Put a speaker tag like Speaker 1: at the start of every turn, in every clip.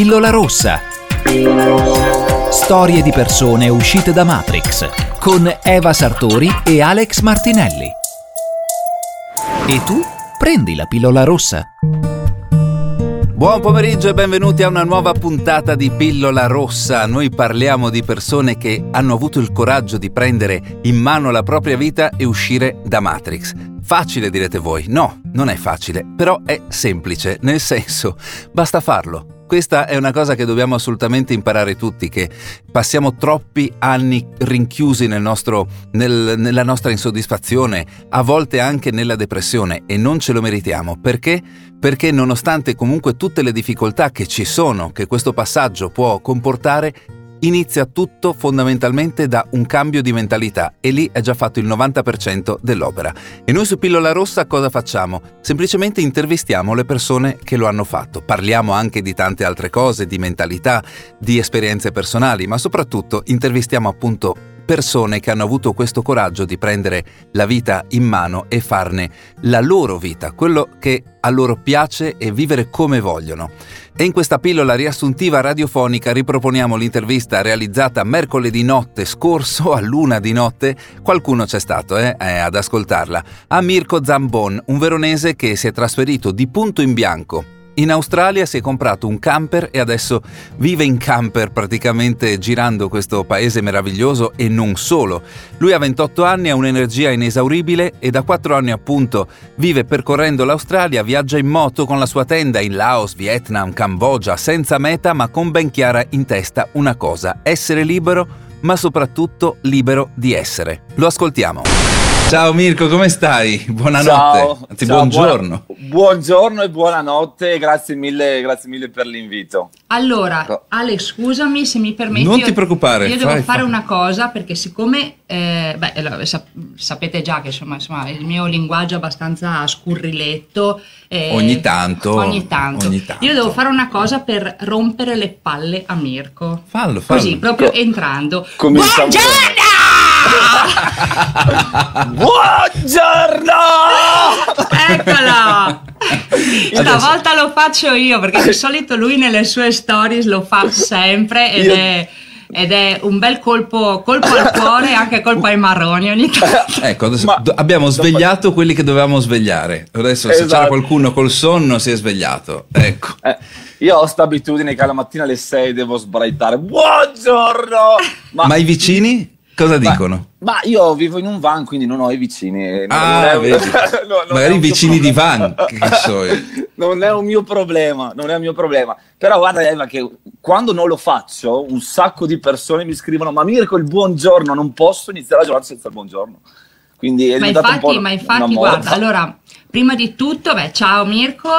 Speaker 1: Pillola rossa. Storie di persone uscite da Matrix con Eva Sartori e Alex Martinelli. E tu prendi la pillola rossa.
Speaker 2: Buon pomeriggio e benvenuti a una nuova puntata di Pillola Rossa. Noi parliamo di persone che hanno avuto il coraggio di prendere in mano la propria vita e uscire da Matrix. Facile direte voi, no, non è facile, però è semplice, nel senso, basta farlo. Questa è una cosa che dobbiamo assolutamente imparare tutti, che passiamo troppi anni rinchiusi nel nostro, nel, nella nostra insoddisfazione, a volte anche nella depressione e non ce lo meritiamo. Perché? Perché nonostante comunque tutte le difficoltà che ci sono, che questo passaggio può comportare, inizia tutto fondamentalmente da un cambio di mentalità e lì è già fatto il 90% dell'opera. E noi su Pillola Rossa cosa facciamo? Semplicemente intervistiamo le persone che lo hanno fatto, parliamo anche di tante altre cose, di mentalità, di esperienze personali, ma soprattutto intervistiamo appunto persone che hanno avuto questo coraggio di prendere la vita in mano e farne la loro vita, quello che a loro piace e vivere come vogliono. E in questa pillola riassuntiva radiofonica riproponiamo l'intervista realizzata mercoledì notte scorso a luna di notte, qualcuno c'è stato eh, eh, ad ascoltarla, a Mirko Zambon, un veronese che si è trasferito di punto in bianco in Australia si è comprato un camper e adesso vive in camper praticamente girando questo paese meraviglioso e non solo. Lui ha 28 anni, ha un'energia inesauribile e da 4 anni appunto vive percorrendo l'Australia, viaggia in moto con la sua tenda in Laos, Vietnam, Cambogia, senza meta ma con ben chiara in testa una cosa, essere libero ma soprattutto libero di essere. Lo ascoltiamo. Ciao Mirko, come stai? Buonanotte,
Speaker 3: ciao,
Speaker 2: anzi
Speaker 3: ciao,
Speaker 2: buongiorno.
Speaker 3: Buona, buongiorno e buonanotte, grazie mille, grazie mille per l'invito.
Speaker 4: Allora, Alex, scusami se mi permetti.
Speaker 2: Non ti preoccupare.
Speaker 4: Io devo
Speaker 2: fai,
Speaker 4: fare
Speaker 2: fai.
Speaker 4: una cosa perché siccome, eh, beh, sap- sapete già che insomma, insomma, il mio linguaggio è abbastanza scurriletto.
Speaker 2: Eh, ogni tanto.
Speaker 4: Ogni tanto.
Speaker 2: Ogni tanto.
Speaker 4: Io devo fare una cosa per rompere le palle a Mirko.
Speaker 2: Fallo, fallo.
Speaker 4: Così, proprio entrando.
Speaker 3: Cominciamo
Speaker 4: Buongiorno!
Speaker 3: Buongiorno!
Speaker 4: Eccola! Stavolta lo faccio io perché di solito lui nelle sue stories lo fa sempre ed, è, ed è un bel colpo, colpo al cuore e anche colpo ai marroni ogni tanto.
Speaker 2: Ecco, adesso
Speaker 3: Ma-
Speaker 2: abbiamo svegliato quelli che dovevamo svegliare. Adesso se c'era
Speaker 3: Esatto.
Speaker 2: qualcuno col sonno si è svegliato. Ecco.
Speaker 3: Eh, io ho sta abitudine che alla mattina alle 6 devo sbraitare. Buongiorno!
Speaker 2: Ma, i vicini cosa
Speaker 3: ma-
Speaker 2: dicono?
Speaker 3: ma io vivo in un van, quindi non ho i vicini.
Speaker 2: Ah,
Speaker 3: non è
Speaker 2: vedi.
Speaker 3: no,
Speaker 2: Magari
Speaker 3: mio
Speaker 2: vicini di van, che so io.
Speaker 3: non è un mio problema, non è un mio problema. Però guarda Eva che quando non lo faccio, un sacco di persone mi scrivono "Ma Mirko, il buongiorno, non posso iniziare la giornata senza il buongiorno". Quindi è
Speaker 4: Ma infatti,
Speaker 3: un po'
Speaker 4: ma infatti guarda, allora, prima di tutto, beh, ciao Mirko,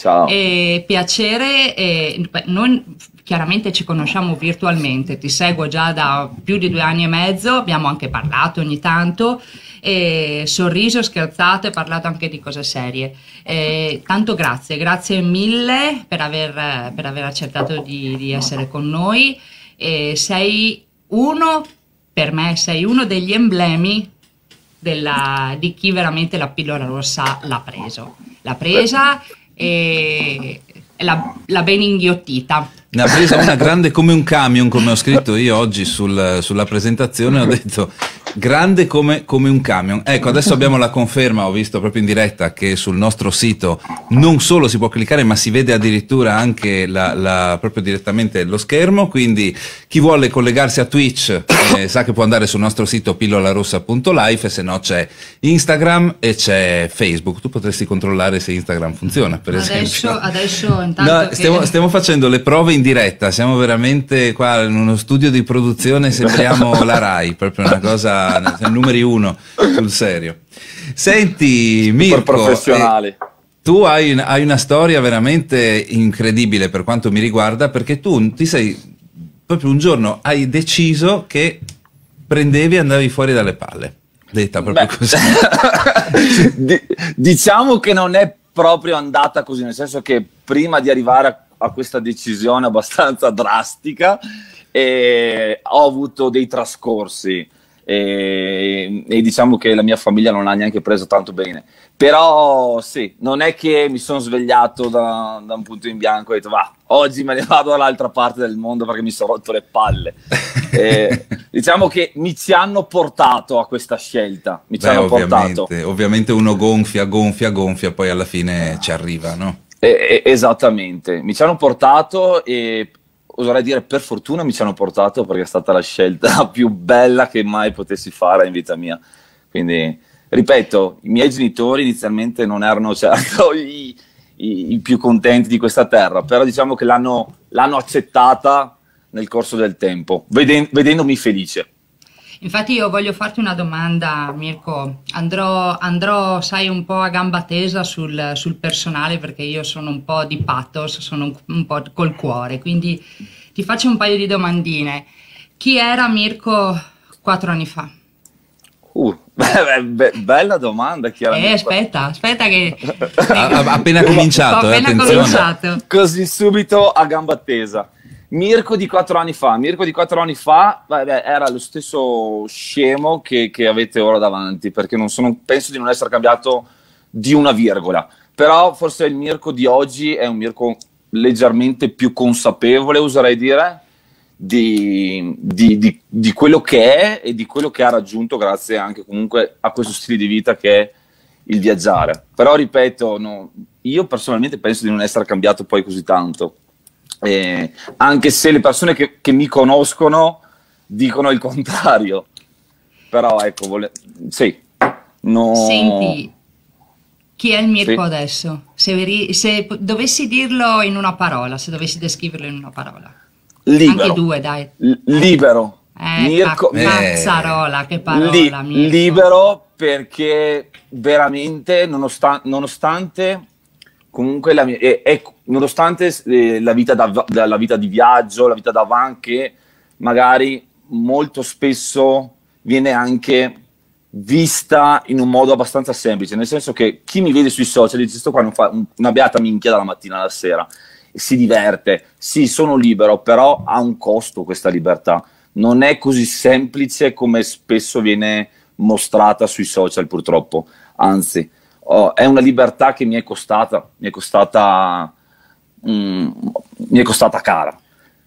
Speaker 3: Ciao.
Speaker 4: e piacere, e, noi chiaramente ci conosciamo virtualmente, ti seguo già da più di due anni e mezzo, abbiamo anche parlato ogni tanto, e sorriso, scherzato e parlato anche di cose serie. E tanto grazie, grazie mille per aver, per aver accettato di, di essere con noi. E sei uno, per me, sei uno degli emblemi della- di chi veramente la pillola rossa l'ha preso. L'ha presa e l'ha, l'ha ben inghiottita.
Speaker 2: Ne ha presa una grande come un camion, come ho scritto io oggi sul- sulla presentazione. Ho detto grande come, come un camion. Ecco, adesso abbiamo la conferma. Ho visto proprio in diretta che sul nostro sito non solo si può cliccare, ma si vede addirittura anche la- la- proprio direttamente lo schermo. Quindi chi vuole collegarsi a Twitch eh, sa che può andare sul nostro sito pillolarossa.life, se no c'è Instagram e c'è Facebook. Tu potresti controllare se Instagram funziona, per
Speaker 4: Adesso,
Speaker 2: esempio.
Speaker 4: adesso intanto
Speaker 2: No,
Speaker 4: che-
Speaker 2: stiamo, stiamo facendo le prove in diretta, siamo veramente qua in uno studio di produzione, sembriamo la RAI, proprio una cosa, numeri uno sul serio. Senti, Mirko,
Speaker 3: professionali.
Speaker 2: eh, tu hai, hai una storia veramente incredibile per quanto mi riguarda, perché tu ti sei, proprio un giorno hai deciso che prendevi e andavi fuori dalle palle. Detta proprio
Speaker 3: Beh,
Speaker 2: così.
Speaker 3: di- diciamo che non è proprio andata così, nel senso che prima di arrivare a, a questa decisione abbastanza drastica eh, ho avuto dei trascorsi. E, e, diciamo che la mia famiglia non ha neanche preso tanto bene. Però sì, non è che mi sono svegliato da, da un punto in bianco e ho detto va, oggi me ne vado dall'altra parte del mondo perché mi sono rotto le palle. e, diciamo che mi ci hanno portato a questa scelta, mi ci
Speaker 2: Beh,
Speaker 3: hanno
Speaker 2: ovviamente,
Speaker 3: portato.
Speaker 2: Ovviamente uno gonfia, gonfia, gonfia, poi alla fine ci arriva, no?
Speaker 3: Eh, esattamente, mi ci hanno portato e oserei dire per fortuna mi ci hanno portato perché è stata la scelta più bella che mai potessi fare in vita mia. Quindi, ripeto, i miei genitori inizialmente non erano certo i, i, i più contenti di questa terra, però diciamo che l'hanno, l'hanno accettata nel corso del tempo, veden- vedendomi felice.
Speaker 4: Infatti io voglio farti una domanda, Mirko. Andrò, andrò sai, un po' a gamba tesa sul, sul, personale perché io sono un po' di pathos, sono un, un, po' col cuore, quindi ti faccio un paio di domandine. Chi era Mirko quattro anni fa?
Speaker 3: Uh, be- be- bella domanda.
Speaker 4: Chi era eh, aspetta, aspetta che...
Speaker 2: ha appena cominciato,
Speaker 4: Ho
Speaker 2: eh,
Speaker 4: appena
Speaker 2: attenzione.
Speaker 4: cominciato.
Speaker 3: Così subito a gamba tesa. Mirko di quattro anni fa, Mirko di quattro anni fa beh, era lo stesso scemo che, che, avete ora davanti, perché sono, penso di non essere cambiato di una virgola. Però forse il Mirko di oggi è un Mirko leggermente più consapevole, oserei dire, di, di, di, di, quello che è e di quello che ha raggiunto grazie anche comunque a questo stile di vita che è il viaggiare. Però ripeto, no, io personalmente penso di non essere cambiato poi così tanto eh, anche se le persone che, che, mi conoscono dicono il contrario. Però ecco, vole... sì. No...
Speaker 4: Senti, chi è il Mirko sì. adesso? Se, se, dovessi dirlo in una parola, se dovessi descriverlo in una parola.
Speaker 3: Libero.
Speaker 4: Anche due, dai.
Speaker 3: L- libero.
Speaker 4: Eh, Mirko, cazzarola, che parola.
Speaker 3: Li- libero perché veramente, nonostan- nonostante comunque la mia, è, è, nonostante eh, la, vita da, la vita di viaggio, la vita da van che magari molto spesso viene anche vista in un modo abbastanza semplice, nel senso che chi mi vede sui social dice sto qua non fa una beata minchia dalla mattina alla sera, si diverte, sì sono libero, però ha un costo questa libertà, non è così semplice come spesso viene mostrata sui social purtroppo, anzi oh, è una libertà che mi è costata, mi è costata, mm, mi è costata cara.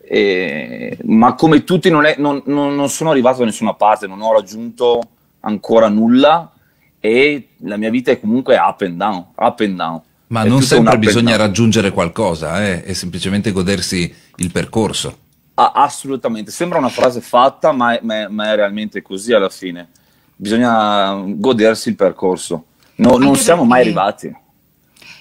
Speaker 3: E, ma come tutti non, è, non, non, non, sono arrivato da nessuna parte, non ho raggiunto ancora nulla e la mia vita è comunque up and down, up and down.
Speaker 2: Ma è non sempre bisogna raggiungere qualcosa, eh? è semplicemente godersi il percorso.
Speaker 3: Ah, assolutamente, sembra una frase fatta, ma è, ma, è, ma è realmente così alla fine. Bisogna godersi il percorso. No, non siamo mai arrivati.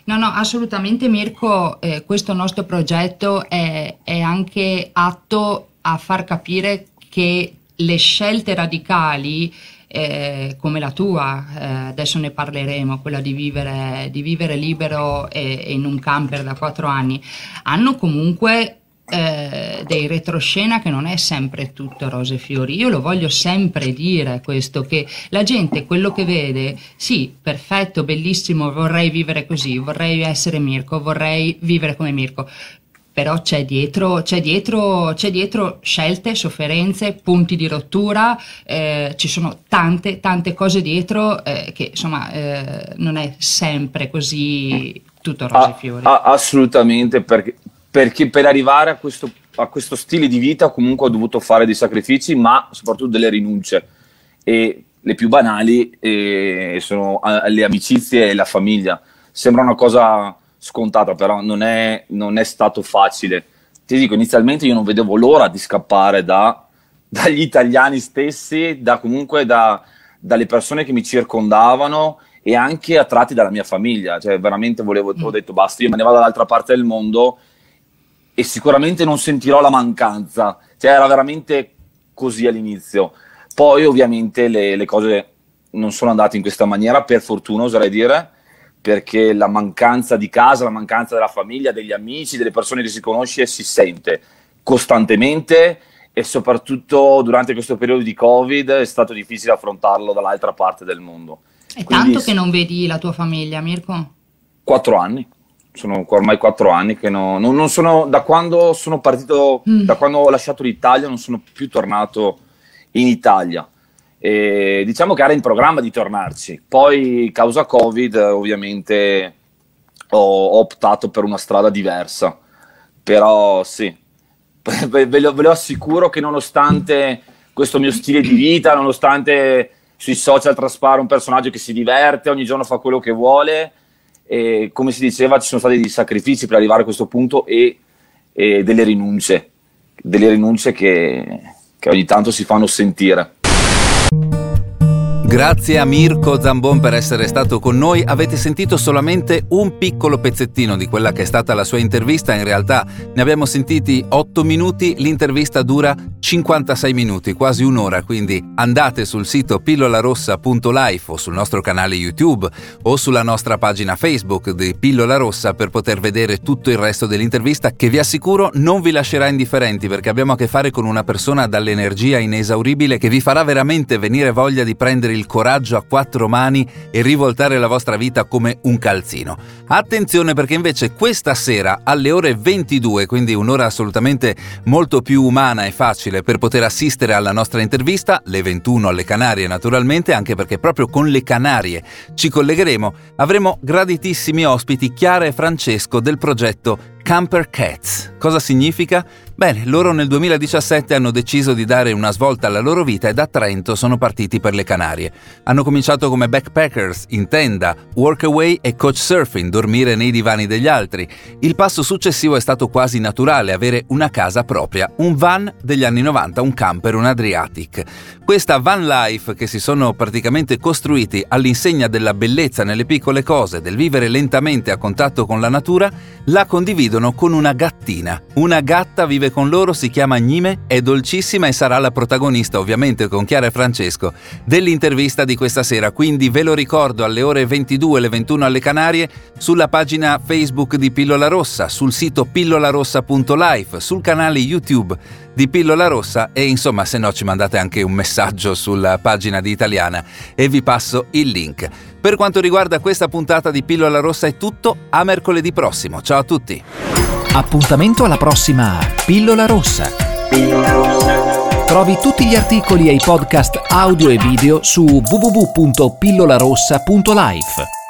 Speaker 4: No, no, assolutamente Mirko, eh, questo nostro progetto è, è, anche atto a far capire che le scelte radicali eh, come la tua, eh, adesso ne parleremo, quella di vivere, di vivere libero e, e in un camper da quattro anni, hanno comunque eh, dei retroscena che non è sempre tutto rose e fiori. Io lo voglio sempre dire questo, che la gente quello che vede, sì, perfetto, bellissimo, vorrei vivere così, vorrei essere Mirko, vorrei vivere come Mirko. Però c'è dietro, c'è, dietro, c'è dietro scelte, sofferenze, punti di rottura, eh, ci sono tante, tante cose dietro eh, che insomma eh, non è sempre così tutto rose e fiori.
Speaker 3: Ah, assolutamente, perché perché per arrivare a questo, a questo, stile di vita comunque ho dovuto fare dei sacrifici, ma soprattutto delle rinunce. E le più banali eh, sono le amicizie e la famiglia. Sembra una cosa scontata, però non è, non è stato facile. Ti dico, inizialmente io non vedevo l'ora di scappare da, dagli italiani stessi, da comunque da, dalle persone che mi circondavano e anche attratti dalla mia famiglia. Cioè, veramente volevo, ho detto basta, io me ne vado dall'altra parte del mondo e sicuramente non sentirò la mancanza. Cioè, era veramente così all'inizio. Poi, ovviamente, le, le cose non sono andate in questa maniera, per fortuna, oserei dire, perché la mancanza di casa, la mancanza della famiglia, degli amici, delle persone che si conosce si sente costantemente e soprattutto durante questo periodo di Covid è stato difficile affrontarlo dall'altra parte del mondo.
Speaker 4: È Quindi, tanto che non vedi la tua famiglia, Mirko?
Speaker 3: Quattro anni sono ormai quattro anni che no, non, non, sono, da quando sono partito, mm. da quando ho lasciato l'Italia non sono più tornato in Italia. E diciamo che era in programma di tornarci. Poi, causa Covid, ovviamente ho, ho optato per una strada diversa. Però sì, ve, ve, lo, ve lo assicuro che nonostante questo mio stile di vita, nonostante sui social traspare un personaggio che si diverte, ogni giorno fa quello che vuole, e come si diceva ci sono stati dei sacrifici per arrivare a questo punto e, e delle rinunce, delle rinunce che, che ogni tanto si fanno sentire.
Speaker 2: Grazie a Mirko Zambon per essere stato con noi. Avete sentito solamente un piccolo pezzettino di quella che è stata la sua intervista. In realtà ne abbiamo sentiti 8 minuti. L'intervista dura 56 minuti, quasi un'ora. Quindi andate sul sito pillolarossa.life o sul nostro canale YouTube o sulla nostra pagina Facebook di Pillola Rossa per poter vedere tutto il resto dell'intervista che vi assicuro non vi lascerà indifferenti perché abbiamo a che fare con una persona dall'energia inesauribile che vi farà veramente venire voglia di prendere il il coraggio a quattro mani e rivoltare la vostra vita come un calzino. Attenzione perché invece questa sera alle ore 22, quindi un'ora assolutamente molto più umana e facile per poter assistere alla nostra intervista, le 21 alle Canarie naturalmente, anche perché proprio con le Canarie ci collegheremo, avremo graditissimi ospiti Chiara e Francesco del progetto Camper Cats. Cosa significa? Bene, loro nel 2017 hanno deciso di dare una svolta alla loro vita e da Trento sono partiti per le Canarie. Hanno cominciato come backpackers, in tenda, workaway e coach surfing, dormire nei divani degli altri. Il passo successivo è stato quasi naturale, avere una casa propria, un van degli anni 90, un camper, un Adriatic. Questa van life che si sono praticamente costruiti all'insegna della bellezza nelle piccole cose, del vivere lentamente a contatto con la natura, la condividono con una gattina. Una gatta vive con loro, si chiama Gnime, è dolcissima e sarà la protagonista, ovviamente con Chiara e Francesco, dell'intervista di questa sera. Quindi ve lo ricordo alle ore 22 e le 21 alle Canarie sulla pagina Facebook di Pillola Rossa, sul sito pillolarossa.life, sul canale YouTube di Pillola Rossa e insomma se no ci mandate anche un messaggio sulla pagina di Italiana e vi passo il link. Per quanto riguarda questa puntata di Pillola Rossa è tutto, a mercoledì prossimo. Ciao a tutti.
Speaker 1: Appuntamento alla prossima Pillola Rossa. Trovi tutti gli articoli e i podcast audio e video su www.pillolarossa.life.